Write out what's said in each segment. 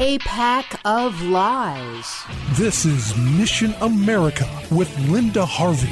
A pack of lies. This is Mission America with Linda Harvey.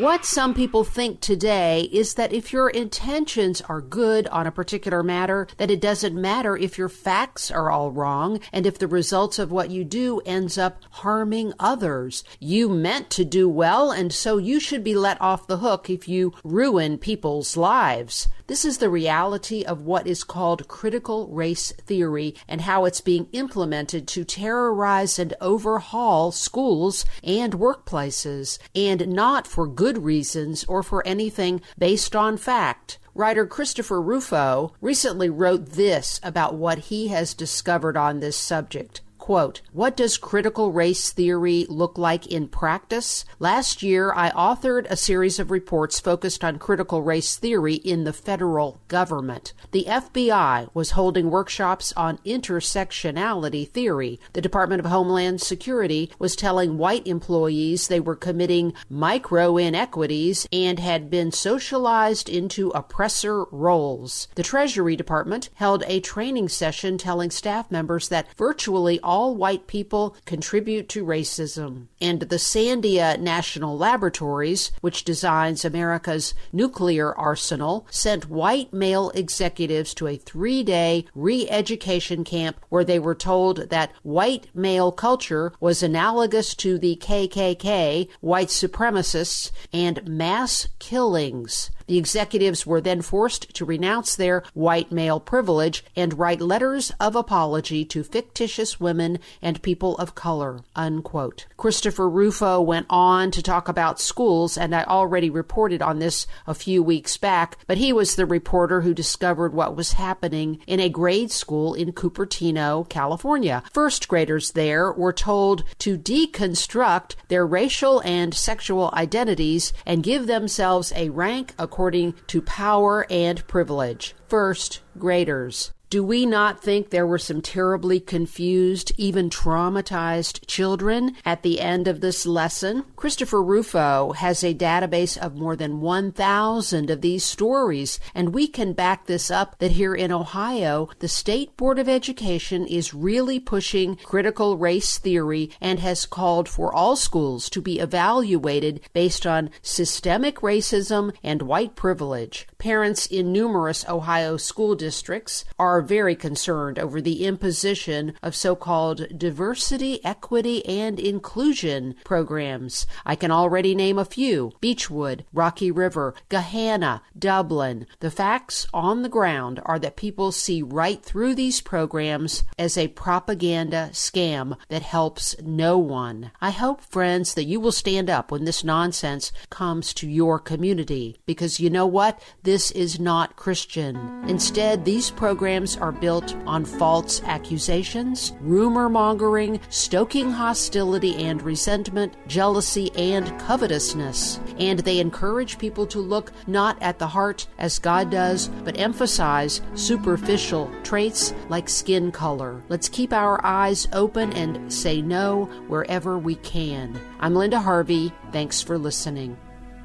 What some people think today is that if your intentions are good on a particular matter, that it doesn't matter if your facts are all wrong and if the results of what you do ends up harming others. You meant to do well and so you should be let off the hook if you ruin people's lives. This is the reality of what is called critical race theory and how it's being implemented to terrorize and overhaul schools and workplaces, and not for good reasons or for anything based on fact. Writer Christopher Rufo recently wrote this about what he has discovered on this subject. Quote, What does critical race theory look like in practice? Last year, I authored a series of reports focused on critical race theory in the federal government. The FBI was holding workshops on intersectionality theory. The Department of Homeland Security was telling white employees they were committing micro inequities and had been socialized into oppressor roles. The Treasury Department held a training session telling staff members that virtually all all white people contribute to racism. And the Sandia National Laboratories, which designs America's nuclear arsenal, sent white male executives to a three day re education camp where they were told that white male culture was analogous to the KKK, white supremacists, and mass killings. The executives were then forced to renounce their white male privilege and write letters of apology to fictitious women and people of color. Unquote. Christopher Rufo went on to talk about schools, and I already reported on this a few weeks back, but he was the reporter who discovered what was happening in a grade school in Cupertino, California. First graders there were told to deconstruct their racial and sexual identities and give themselves a rank according according to power and privilege. First graders. Do we not think there were some terribly confused, even traumatized children at the end of this lesson? Christopher Rufo has a database of more than 1,000 of these stories, and we can back this up that here in Ohio, the State Board of Education is really pushing critical race theory and has called for all schools to be evaluated based on systemic racism and white privilege. Parents in numerous Ohio school districts are very concerned over the imposition of so called diversity, equity, and inclusion programs. I can already name a few Beachwood, Rocky River, Gahanna, Dublin. The facts on the ground are that people see right through these programs as a propaganda scam that helps no one. I hope, friends, that you will stand up when this nonsense comes to your community because you know what? This is not Christian. Instead, these programs are built on false accusations, rumor mongering, stoking hostility and resentment, jealousy and covetousness. And they encourage people to look not at the heart as God does, but emphasize superficial traits like skin color. Let's keep our eyes open and say no wherever we can. I'm Linda Harvey. Thanks for listening.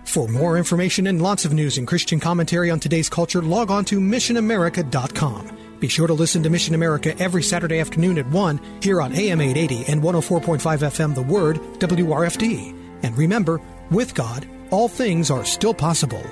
For more information and lots of news and Christian commentary on today's culture, log on to missionamerica.com. Be sure to listen to Mission America every Saturday afternoon at 1 here on AM 880 and 104.5 FM The Word, WRFD. And remember, with God, all things are still possible.